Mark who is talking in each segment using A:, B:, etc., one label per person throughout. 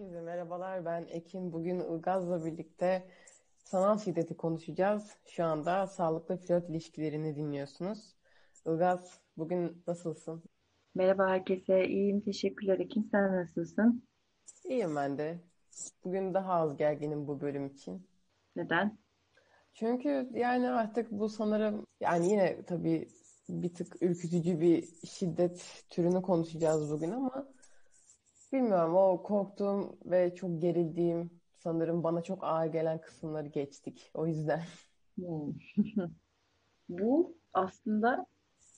A: Herkese merhabalar. Ben Ekin. Bugün Ilgaz'la birlikte sanal şiddeti konuşacağız. Şu anda sağlıklı flört ilişkilerini dinliyorsunuz. Ilgaz, bugün nasılsın?
B: Merhaba herkese. İyiyim. Teşekkürler. Ekin sen nasılsın?
A: İyiyim ben de. Bugün daha az gerginim bu bölüm için.
B: Neden?
A: Çünkü yani artık bu sanırım yani yine tabii bir tık ürkütücü bir şiddet türünü konuşacağız bugün ama bilmiyorum o korktuğum ve çok gerildiğim sanırım bana çok ağır gelen kısımları geçtik. O yüzden.
B: Hmm. Bu aslında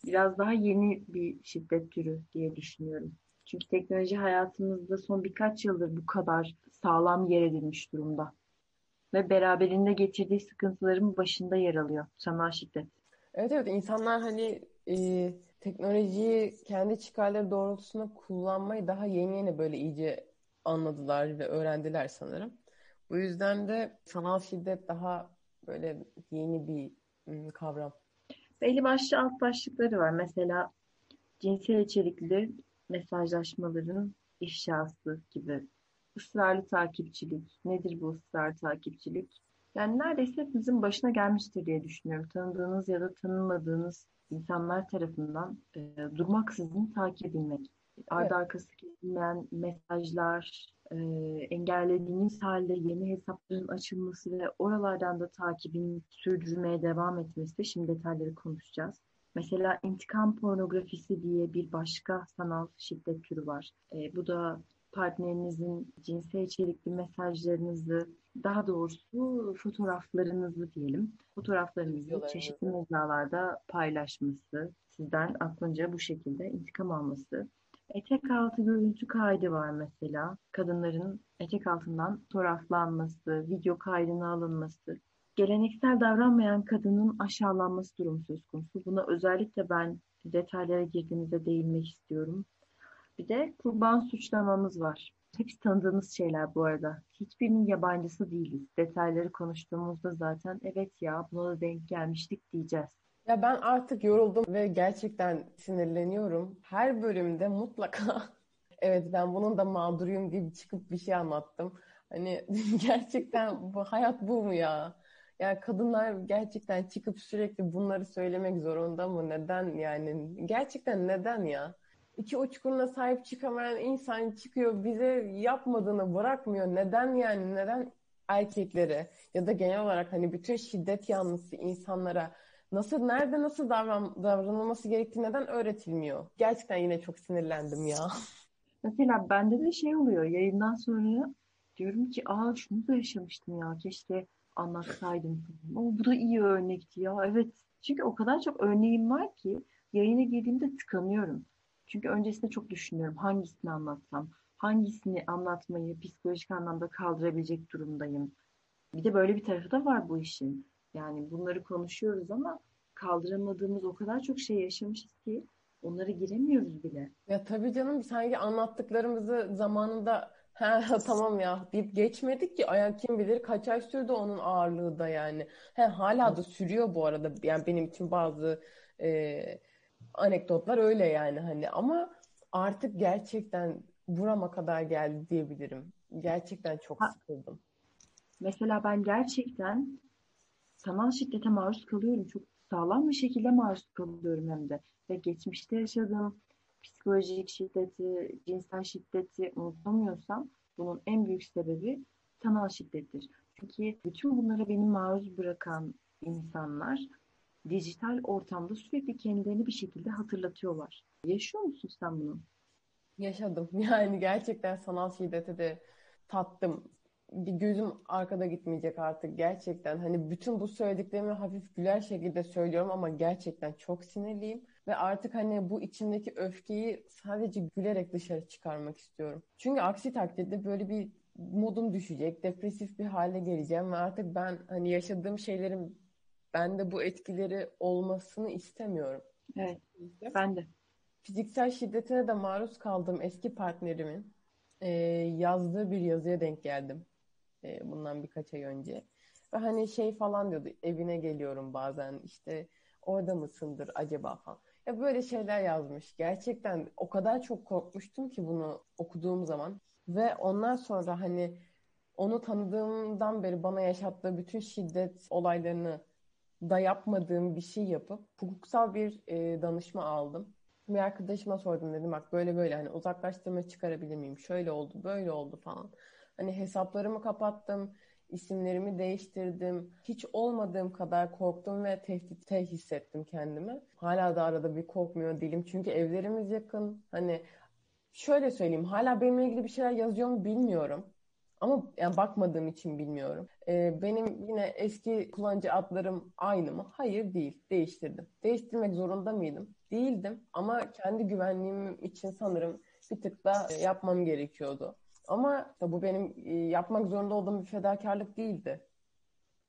B: biraz daha yeni bir şiddet türü diye düşünüyorum. Çünkü teknoloji hayatımızda son birkaç yıldır bu kadar sağlam yer edilmiş durumda. Ve beraberinde getirdiği sıkıntıların başında yer alıyor sanal şiddet.
A: Evet evet insanlar hani e, teknolojiyi kendi çıkarları doğrultusunda kullanmayı daha yeni yeni böyle iyice anladılar ve öğrendiler sanırım. Bu yüzden de sanal şiddet daha böyle yeni bir kavram.
B: Belli başlı alt başlıkları var. Mesela cinsel içerikli mesajlaşmaların ifşası gibi. Israrlı takipçilik. Nedir bu ısrarlı takipçilik? Yani neredeyse hepimizin başına gelmiştir diye düşünüyorum. Tanıdığınız ya da tanımadığınız insanlar tarafından e, durmaksızın takip edilmek. Ardı arkası kesilmeyen mesajlar, e, engellediğiniz halde yeni hesapların açılması ve oralardan da takibin sürdürmeye devam etmesi. Şimdi detayları konuşacağız. Mesela intikam pornografisi diye bir başka sanal şiddet türü var. E, bu da partnerinizin cinsel içerikli mesajlarınızı, daha doğrusu fotoğraflarınızı diyelim, fotoğraflarınızı çeşitli mecralarda paylaşması, sizden aklınca bu şekilde intikam alması. Etek altı görüntü kaydı var mesela. Kadınların etek altından fotoğraflanması, video kaydına alınması. Geleneksel davranmayan kadının aşağılanması durumu söz konusu. Buna özellikle ben detaylara girdiğimizde değinmek istiyorum. Bir de kurban suçlamamız var. Hepsi tanıdığımız şeyler bu arada. Hiçbirinin yabancısı değiliz. Detayları konuştuğumuzda zaten evet ya buna da denk gelmiştik diyeceğiz.
A: Ya ben artık yoruldum ve gerçekten sinirleniyorum. Her bölümde mutlaka evet ben bunun da mağduruyum gibi çıkıp bir şey anlattım. Hani gerçekten bu hayat bu mu ya? Ya kadınlar gerçekten çıkıp sürekli bunları söylemek zorunda mı? Neden yani? Gerçekten neden ya? İki uçkuruna sahip çıkamayan insan çıkıyor bize yapmadığını bırakmıyor. Neden yani? Neden erkeklere ya da genel olarak hani bütün şiddet yanlısı insanlara nasıl nerede nasıl davran, davranılması gerektiği neden öğretilmiyor? Gerçekten yine çok sinirlendim ya.
B: Mesela bende de şey oluyor yayından sonra diyorum ki aa şunu da yaşamıştım ya keşke anlatsaydım. O, bu da iyi örnekti ya evet. Çünkü o kadar çok örneğim var ki yayına girdiğimde tıkanıyorum. Çünkü öncesinde çok düşünüyorum hangisini anlatsam, hangisini anlatmayı psikolojik anlamda kaldırabilecek durumdayım. Bir de böyle bir tarafı da var bu işin. Yani bunları konuşuyoruz ama kaldıramadığımız o kadar çok şey yaşamışız ki onlara giremiyoruz bile.
A: Ya tabii canım sanki anlattıklarımızı zamanında he tamam ya deyip geçmedik ki ayak kim bilir kaç ay sürdü onun ağırlığı da yani. He hala da sürüyor bu arada yani benim için bazı e, anekdotlar öyle yani hani ama artık gerçekten burama kadar geldi diyebilirim. Gerçekten çok
B: Ha,
A: sıkıldım.
B: mesela ben gerçekten sanal şiddete maruz kalıyorum. Çok sağlam bir şekilde maruz kalıyorum hem de. Ve geçmişte yaşadığım psikolojik şiddeti, cinsel şiddeti unutamıyorsam bunun en büyük sebebi sanal şiddettir. Çünkü bütün bunlara beni maruz bırakan insanlar dijital ortamda sürekli kendilerini bir şekilde hatırlatıyorlar. Yaşıyor musun sen bunu?
A: Yaşadım. Yani gerçekten sanal şiddete de tattım. Bir gözüm arkada gitmeyecek artık gerçekten. Hani bütün bu söylediklerimi hafif güler şekilde söylüyorum ama gerçekten çok sinirliyim. Ve artık hani bu içimdeki öfkeyi sadece gülerek dışarı çıkarmak istiyorum. Çünkü aksi takdirde böyle bir modum düşecek, depresif bir hale geleceğim ve artık ben hani yaşadığım şeylerin bende bu etkileri olmasını istemiyorum.
B: Evet, ben de.
A: Fiziksel şiddetine de maruz kaldığım eski partnerimin e, yazdığı bir yazıya denk geldim. E, bundan birkaç ay önce. Ve hani şey falan diyordu, evine geliyorum bazen işte orada mısındır acaba falan. Ya böyle şeyler yazmış. Gerçekten o kadar çok korkmuştum ki bunu okuduğum zaman. Ve ondan sonra hani onu tanıdığımdan beri bana yaşattığı bütün şiddet olaylarını da yapmadığım bir şey yapıp hukuksal bir e, danışma aldım. Bir arkadaşıma sordum dedim bak böyle böyle hani uzaklaştırma çıkarabilir miyim? Şöyle oldu, böyle oldu falan. Hani hesaplarımı kapattım, isimlerimi değiştirdim. Hiç olmadığım kadar korktum ve tehditte hissettim kendimi. Hala da arada bir korkmuyor değilim. Çünkü evlerimiz yakın. Hani şöyle söyleyeyim hala benimle ilgili bir şeyler yazıyor mu bilmiyorum. Ama yani bakmadığım için bilmiyorum. Ee, benim yine eski kullanıcı adlarım aynı mı? Hayır değil. Değiştirdim. Değiştirmek zorunda mıydım? Değildim. Ama kendi güvenliğim için sanırım bir tık da yapmam gerekiyordu. Ama bu benim e, yapmak zorunda olduğum bir fedakarlık değildi.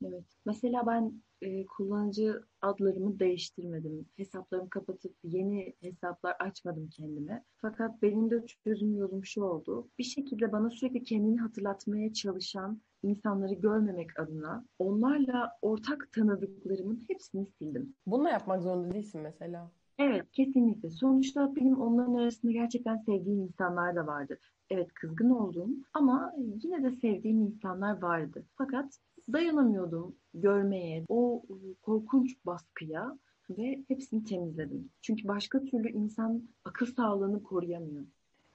B: Evet. Mesela ben e, kullanıcı adlarımı değiştirmedim. Hesaplarımı kapatıp yeni hesaplar açmadım kendime. Fakat benim de çözüm yolum şu oldu. Bir şekilde bana sürekli kendini hatırlatmaya çalışan insanları görmemek adına onlarla ortak tanıdıklarımın hepsini sildim.
A: Bunu yapmak zorunda değilsin mesela.
B: Evet, kesinlikle. Sonuçta benim onların arasında gerçekten sevdiğim insanlar da vardı. Evet, kızgın oldum ama yine de sevdiğim insanlar vardı. Fakat dayanamıyordum görmeye, o korkunç baskıya ve hepsini temizledim. Çünkü başka türlü insan akıl sağlığını koruyamıyor.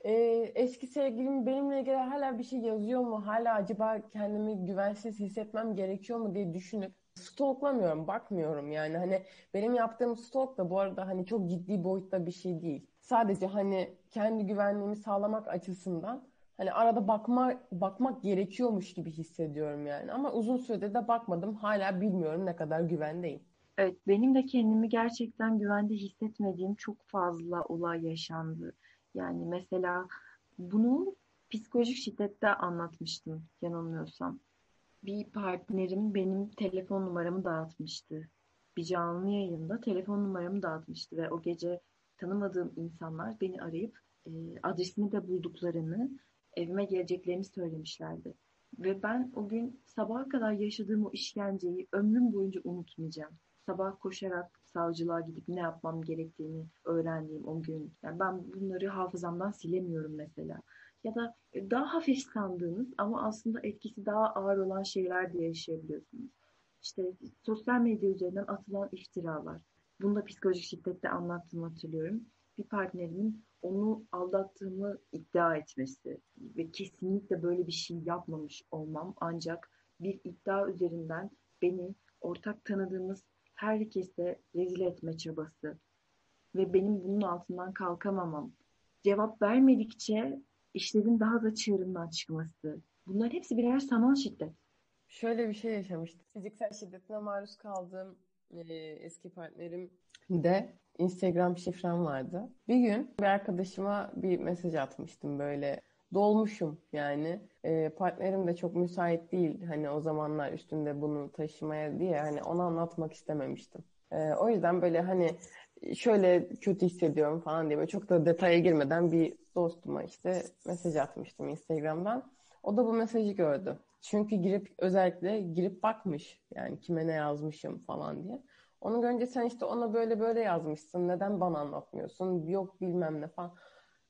A: Ee, eski sevgilim benimle ilgili hala bir şey yazıyor mu? Hala acaba kendimi güvensiz hissetmem gerekiyor mu diye düşünüp stalklamıyorum, bakmıyorum yani. Hani benim yaptığım stalk da bu arada hani çok ciddi boyutta bir şey değil. Sadece hani kendi güvenliğimi sağlamak açısından hani arada bakma bakmak gerekiyormuş gibi hissediyorum yani. Ama uzun süredir de bakmadım. Hala bilmiyorum ne kadar güvendeyim.
B: Evet, benim de kendimi gerçekten güvende hissetmediğim çok fazla olay yaşandı. Yani mesela bunu psikolojik şiddette anlatmıştım yanılmıyorsam. Bir partnerim benim telefon numaramı dağıtmıştı. Bir canlı yayında telefon numaramı dağıtmıştı ve o gece tanımadığım insanlar beni arayıp e, adresini de bulduklarını, evime geleceklerini söylemişlerdi. Ve ben o gün sabaha kadar yaşadığım o işkenceyi ömrüm boyunca unutmayacağım. Sabah koşarak savcılığa gidip ne yapmam gerektiğini öğrendiğim o gün. Yani ben bunları hafızamdan silemiyorum mesela. Ya da daha hafif sandığınız ama aslında etkisi daha ağır olan şeyler de yaşayabiliyorsunuz. İşte sosyal medya üzerinden atılan iftiralar. Bunu da psikolojik şiddette anlattığımı hatırlıyorum. Bir partnerimin onu aldattığımı iddia etmesi ve kesinlikle böyle bir şey yapmamış olmam ancak bir iddia üzerinden beni ortak tanıdığımız herkese rezil etme çabası ve benim bunun altından kalkamamam. Cevap vermedikçe işlerin daha da çığırından çıkması. Bunlar hepsi birer sanal şiddet.
A: Şöyle bir şey yaşamıştım. Fiziksel şiddetine maruz kaldığım e, eski partnerim de Instagram şifrem vardı. Bir gün bir arkadaşıma bir mesaj atmıştım böyle dolmuşum yani. E, partnerim de çok müsait değil hani o zamanlar üstünde bunu taşımaya diye hani onu anlatmak istememiştim. E, o yüzden böyle hani şöyle kötü hissediyorum falan diye böyle çok da detaya girmeden bir dostuma işte mesaj atmıştım Instagram'dan. O da bu mesajı gördü. Çünkü girip özellikle girip bakmış yani kime ne yazmışım falan diye. Onu görünce sen işte ona böyle böyle yazmışsın. Neden bana anlatmıyorsun? Yok bilmem ne falan.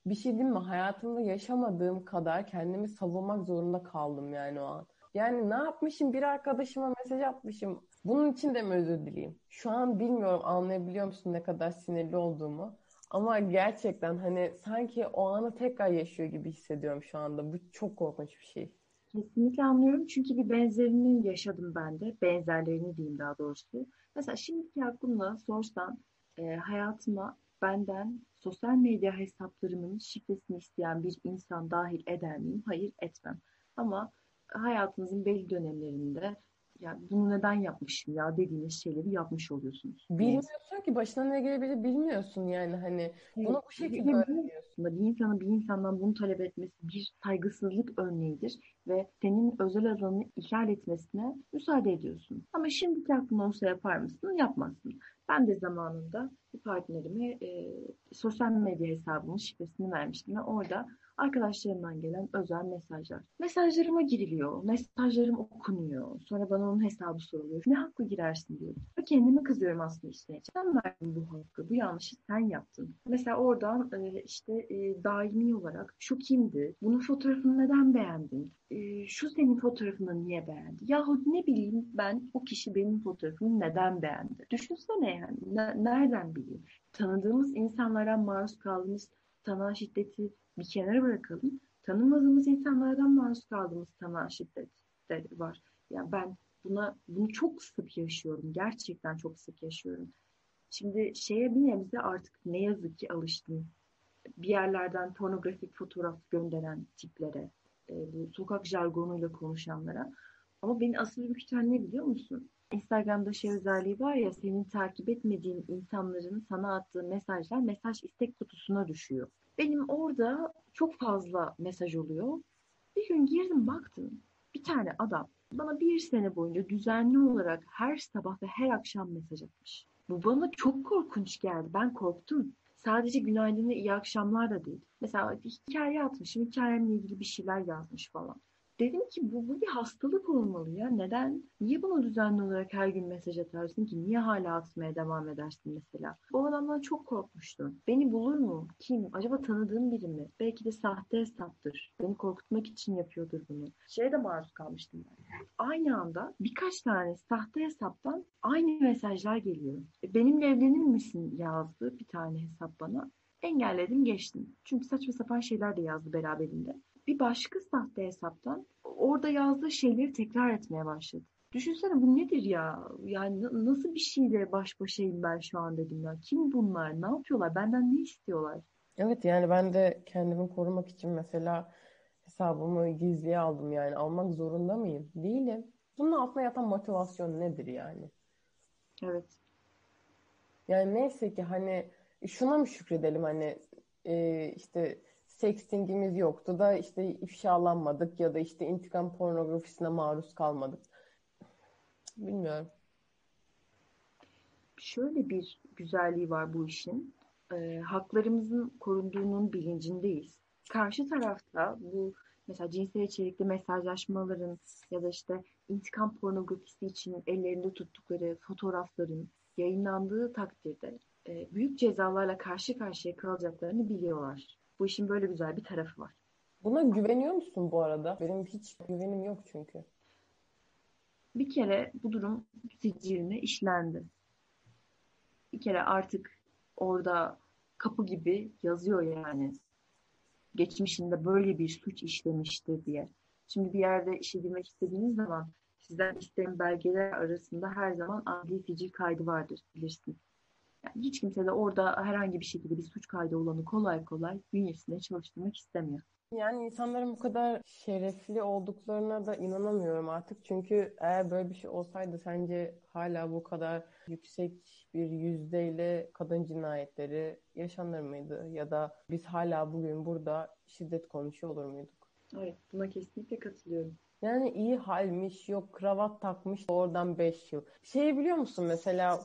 A: Bir şey diyeyim mi? Hayatımda yaşamadığım kadar kendimi savunmak zorunda kaldım yani o an. Yani ne yapmışım? Bir arkadaşıma mesaj atmışım. Bunun için de mi özür dileyim? Şu an bilmiyorum anlayabiliyor musun ne kadar sinirli olduğumu. Ama gerçekten hani sanki o anı tekrar yaşıyor gibi hissediyorum şu anda. Bu çok korkunç bir şey.
B: Kesinlikle anlıyorum çünkü bir benzerini yaşadım ben de. Benzerlerini diyeyim daha doğrusu. Mesela şimdiki aklımla sorsan e, hayatıma benden sosyal medya hesaplarımın şifresini isteyen bir insan dahil eder miyim? Hayır etmem. Ama hayatınızın belli dönemlerinde yani bunu neden yapmışım ya dediğiniz şeyleri yapmış oluyorsunuz.
A: Bilmiyorsun ki başına ne gelebilir bilmiyorsun yani hani bunu bu şekilde öğreniyorsun.
B: Bir insanın bir insandan bunu talep etmesi bir saygısızlık örneğidir ve senin özel alanını ihlal etmesine müsaade ediyorsun. Ama şimdiki aklın olsa yapar mısın? Yapmazsın. Ben de zamanında bir partnerime e, sosyal medya hesabımın şifresini vermiştim ve orada Arkadaşlarımdan gelen özel mesajlar. Mesajlarıma giriliyor. Mesajlarım okunuyor. Sonra bana onun hesabı soruluyor. Ne haklı girersin diyor. Ve kendime kızıyorum aslında işte. Sen verdin bu hakkı. Bu yanlışı sen yaptın. Mesela oradan e, işte e, daimi olarak şu kimdi? Bunun fotoğrafını neden beğendin? E, şu senin fotoğrafını niye beğendi? Yahu ne bileyim ben o kişi benim fotoğrafımı neden beğendi? Düşünsene yani. Ne, nereden bileyim? Tanıdığımız insanlara maruz kaldığımız sanal şiddeti bir kenara bırakalım. Tanımadığımız insanlardan maruz kaldığımız sanal şiddetleri var. Yani ben buna bunu çok sık yaşıyorum. Gerçekten çok sık yaşıyorum. Şimdi şeye bir nebze artık ne yazık ki alıştım. Bir yerlerden pornografik fotoğraf gönderen tiplere, e, bu sokak jargonuyla konuşanlara. Ama beni asıl ürküten ne biliyor musun? Instagram'da şey özelliği var ya senin takip etmediğin insanların sana attığı mesajlar mesaj istek kutusuna düşüyor. Benim orada çok fazla mesaj oluyor. Bir gün girdim baktım. Bir tane adam bana bir sene boyunca düzenli olarak her sabah ve her akşam mesaj atmış. Bu bana çok korkunç geldi. Ben korktum. Sadece günaydın ve iyi akşamlar da değil. Mesela hikaye atmışım. Hikayemle ilgili bir şeyler yazmış falan. Dedim ki bu, bu bir hastalık olmalı ya. Neden? Niye bana düzenli olarak her gün mesaj atarsın ki? Niye hala atmaya devam edersin mesela? O adamdan çok korkmuştum. Beni bulur mu? Kim? Acaba tanıdığım biri mi? Belki de sahte hesaptır. Beni korkutmak için yapıyordur bunu. Şeye de maruz kalmıştım ben. Aynı anda birkaç tane sahte hesaptan aynı mesajlar geliyor. E, benimle evlenir misin yazdı bir tane hesap bana. Engelledim geçtim. Çünkü saçma sapan şeyler de yazdı beraberinde bir başka sahte hesaptan orada yazdığı şeyleri tekrar etmeye başladı. Düşünsene bu nedir ya? Yani nasıl bir şeyle baş başayım ben şu an dedim ya. Kim bunlar? Ne yapıyorlar? Benden ne istiyorlar?
A: Evet yani ben de kendimi korumak için mesela hesabımı gizliye aldım yani. Almak zorunda mıyım? Değilim. Bunun altına yatan motivasyon nedir yani?
B: Evet.
A: Yani neyse ki hani şuna mı şükredelim hani e, işte sextingimiz yoktu da işte ifşalanmadık ya da işte intikam pornografisine maruz kalmadık. Bilmiyorum.
B: Şöyle bir güzelliği var bu işin. E, haklarımızın korunduğunun bilincindeyiz. Karşı tarafta bu mesela cinsel içerikli mesajlaşmaların ya da işte intikam pornografisi için ellerinde tuttukları fotoğrafların yayınlandığı takdirde e, büyük cezalarla karşı karşıya kalacaklarını biliyorlar. Bu işin böyle güzel bir tarafı var.
A: Buna güveniyor musun bu arada? Benim hiç güvenim yok çünkü.
B: Bir kere bu durum siciline işlendi. Bir kere artık orada kapı gibi yazıyor yani. Geçmişinde böyle bir suç işlemişti diye. Şimdi bir yerde işe girmek istediğiniz zaman sizden istenen belgeler arasında her zaman adli sicil kaydı vardır bilirsiniz. Yani hiç kimse de orada herhangi bir şekilde bir suç kaydı olanı kolay kolay bünyesinde çalıştırmak istemiyor.
A: Yani insanların bu kadar şerefli olduklarına da inanamıyorum artık. Çünkü eğer böyle bir şey olsaydı sence hala bu kadar yüksek bir yüzdeyle kadın cinayetleri yaşanır mıydı? Ya da biz hala bugün burada şiddet konuşuyor olur muyduk?
B: Evet, buna kesinlikle katılıyorum.
A: Yani iyi halmiş, yok kravat takmış, oradan 5 yıl. Şeyi biliyor musun mesela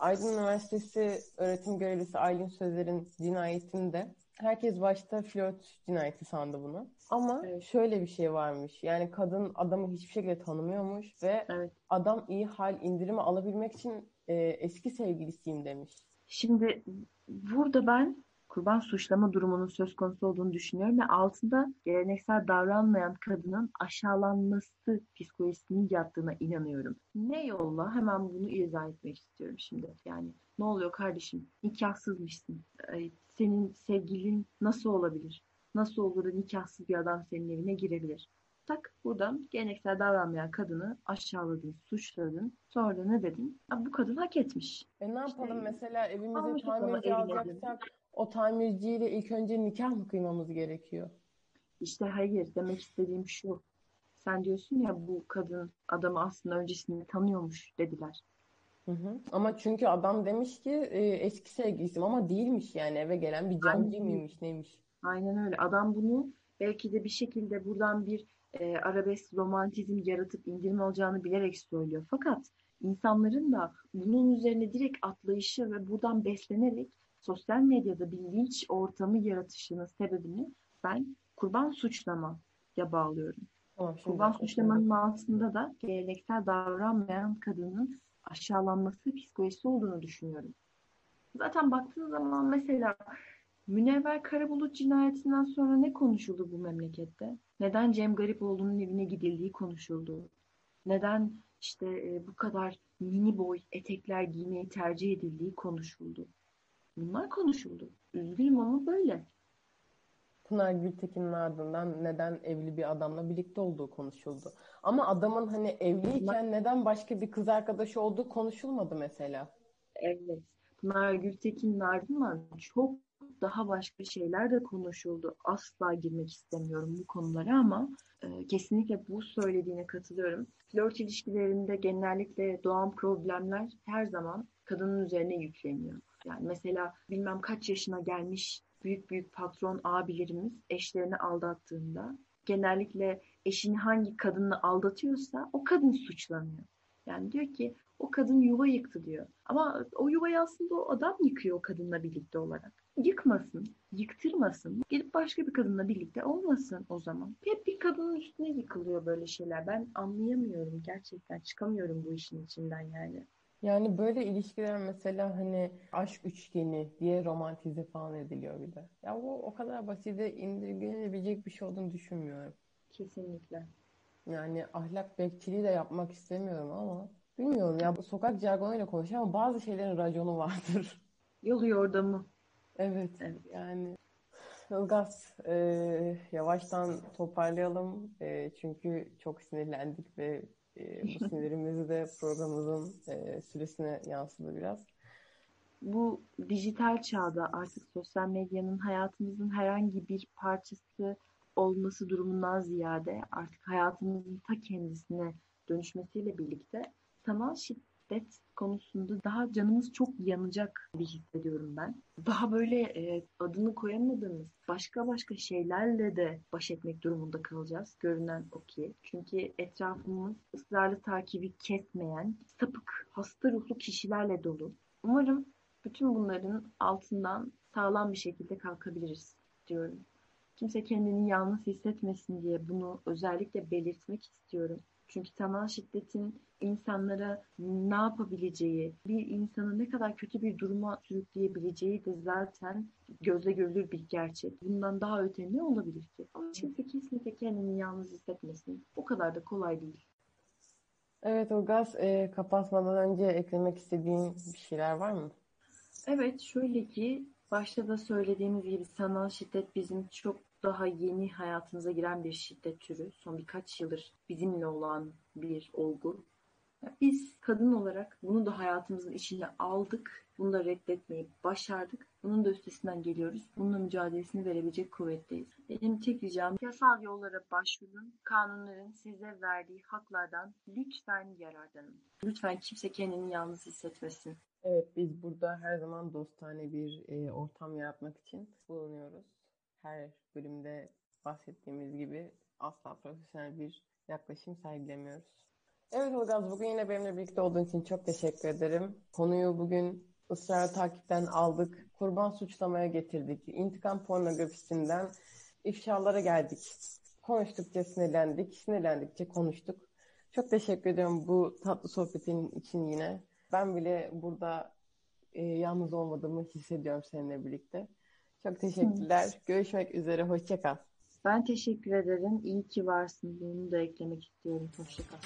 A: Aydın Üniversitesi öğretim görevlisi Aylin Sözer'in cinayetinde herkes başta flört cinayeti sandı bunu. Ama evet. şöyle bir şey varmış. Yani kadın adamı hiçbir şekilde tanımıyormuş ve evet. adam iyi hal indirimi alabilmek için e, eski sevgilisiyim demiş.
B: Şimdi burada ben kurban suçlama durumunun söz konusu olduğunu düşünüyorum ve altında geleneksel davranmayan kadının aşağılanması psikolojisinin yattığına inanıyorum. Ne yolla hemen bunu izah etmek istiyorum şimdi. Yani ne oluyor kardeşim? Nikahsızmışsın. Senin sevgilin nasıl olabilir? Nasıl olur da nikahsız bir adam senin evine girebilir? Tak buradan geleneksel davranmayan kadını aşağıladın, suçladın. Sonra ne dedin? Bu kadın hak etmiş.
A: E ne yapalım işte, mesela evimize tamirci alacaksak o tamirciyle ilk önce nikah mı kıymamız gerekiyor?
B: İşte hayır demek istediğim şu. Sen diyorsun ya bu kadın adamı aslında öncesinde tanıyormuş dediler.
A: Hı hı. Ama çünkü adam demiş ki e, eski sevgilisiyim ama değilmiş yani eve gelen bir camcı mıymış neymiş?
B: Aynen öyle. Adam bunu belki de bir şekilde buradan bir e, arabesk romantizm yaratıp indirim alacağını bilerek söylüyor. Fakat insanların da bunun üzerine direkt atlayışı ve buradan beslenerek sosyal medyada bir linç ortamı yaratışının sebebini ben kurban suçlamaya bağlıyorum.
A: Tamam,
B: Kurban suçlamanın altında da geleneksel davranmayan kadının aşağılanması psikolojisi olduğunu düşünüyorum. Zaten baktığın zaman mesela Münevver Karabulut cinayetinden sonra ne konuşuldu bu memlekette? Neden Cem Garipoğlu'nun evine gidildiği konuşuldu? Neden işte e, bu kadar mini boy etekler giymeyi tercih edildiği konuşuldu? Bunlar konuşuldu. Üzgünüm ama böyle.
A: Pınar Gültekin'in ardından neden evli bir adamla birlikte olduğu konuşuldu. Ama adamın hani evliyken neden başka bir kız arkadaşı olduğu konuşulmadı mesela.
B: Evet. Pınar Gültekin'in ardından çok daha başka şeyler de konuşuldu. Asla girmek istemiyorum bu konulara ama e, kesinlikle bu söylediğine katılıyorum. Flört ilişkilerinde genellikle doğan problemler her zaman kadının üzerine yükleniyor. Yani mesela bilmem kaç yaşına gelmiş büyük büyük patron abilerimiz eşlerini aldattığında genellikle eşini hangi kadınla aldatıyorsa o kadın suçlanıyor. Yani diyor ki o kadın yuva yıktı diyor. Ama o yuvayı aslında o adam yıkıyor o kadınla birlikte olarak. Yıkmasın, yıktırmasın. Gelip başka bir kadınla birlikte olmasın o zaman. Hep bir kadının üstüne yıkılıyor böyle şeyler. Ben anlayamıyorum gerçekten. Çıkamıyorum bu işin içinden yani.
A: Yani böyle ilişkiler mesela hani aşk üçgeni diye romantize falan ediliyor bir de. Ya bu o kadar basite indirgenebilecek bir şey olduğunu düşünmüyorum.
B: Kesinlikle.
A: Yani ahlak bekçiliği de yapmak istemiyorum ama bilmiyorum ya bu sokak jargonuyla konuşuyor ama bazı şeylerin raconu vardır.
B: Yolu yordamı.
A: Evet,
B: Evet.
A: yani Ilgaz e, yavaştan toparlayalım E, çünkü çok sinirlendik ve e, bu sinirimizi de programımızın e, süresine yansıdı biraz.
B: bu dijital çağda artık sosyal medyanın hayatımızın herhangi bir parçası olması durumundan ziyade artık hayatımızın ta kendisine dönüşmesiyle birlikte sanal şiddet konusunda daha canımız çok yanacak bir hissediyorum ben. Daha böyle e, adını koyamadığımız başka başka şeylerle de baş etmek durumunda kalacağız. Görünen o ki. Çünkü etrafımız ısrarlı takibi kesmeyen, sapık, hasta ruhlu kişilerle dolu. Umarım bütün bunların altından sağlam bir şekilde kalkabiliriz diyorum. Kimse kendini yalnız hissetmesin diye bunu özellikle belirtmek istiyorum. Çünkü sanal şiddetin insanlara ne yapabileceği, bir insanı ne kadar kötü bir duruma sürükleyebileceği de zaten gözle görülür bir gerçek. Bundan daha öte ne olabilir ki? Ama kimse kesinlikle kendini yalnız hissetmesin. O kadar da kolay değil.
A: Evet Ilgaz e, kapatmadan önce eklemek istediğin bir şeyler var mı?
B: Evet, şöyle ki başta da söylediğimiz gibi sanal şiddet bizim çok daha yeni hayatımıza giren bir şiddet türü. Son birkaç yıldır bizimle olan bir olgu. Biz kadın olarak bunu da hayatımızın içine aldık. Bunu da reddetmeyi başardık. Bunun da üstesinden geliyoruz. Bununla mücadelesini verebilecek kuvvetteyiz. Benim tek ricam yasal yollara başvurun. Kanunların size verdiği haklardan lütfen yararlanın. Lütfen kimse kendini yalnız hissetmesin.
A: Evet biz burada her zaman dostane bir e, ortam yaratmak için bulunuyoruz. Her bölümde bahsettiğimiz gibi asla profesyonel bir yaklaşım sergilemiyoruz. Evet Ilgaz bugün yine benimle birlikte olduğun için çok teşekkür ederim. Konuyu bugün ısrarla takipten aldık. Kurban suçlamaya getirdik. İntikam pornografisinden ifşalara geldik. Konuştukça sinirlendik. Sinirlendikçe konuştuk. Çok teşekkür ediyorum bu tatlı sohbetin için yine. Ben bile burada e, yalnız olmadığımı hissediyorum seninle birlikte. Çok teşekkürler. Görüşmek üzere. Hoşça kal.
B: Ben teşekkür ederim. İyi ki varsın. Bunu da eklemek istiyorum. Hoşça kal.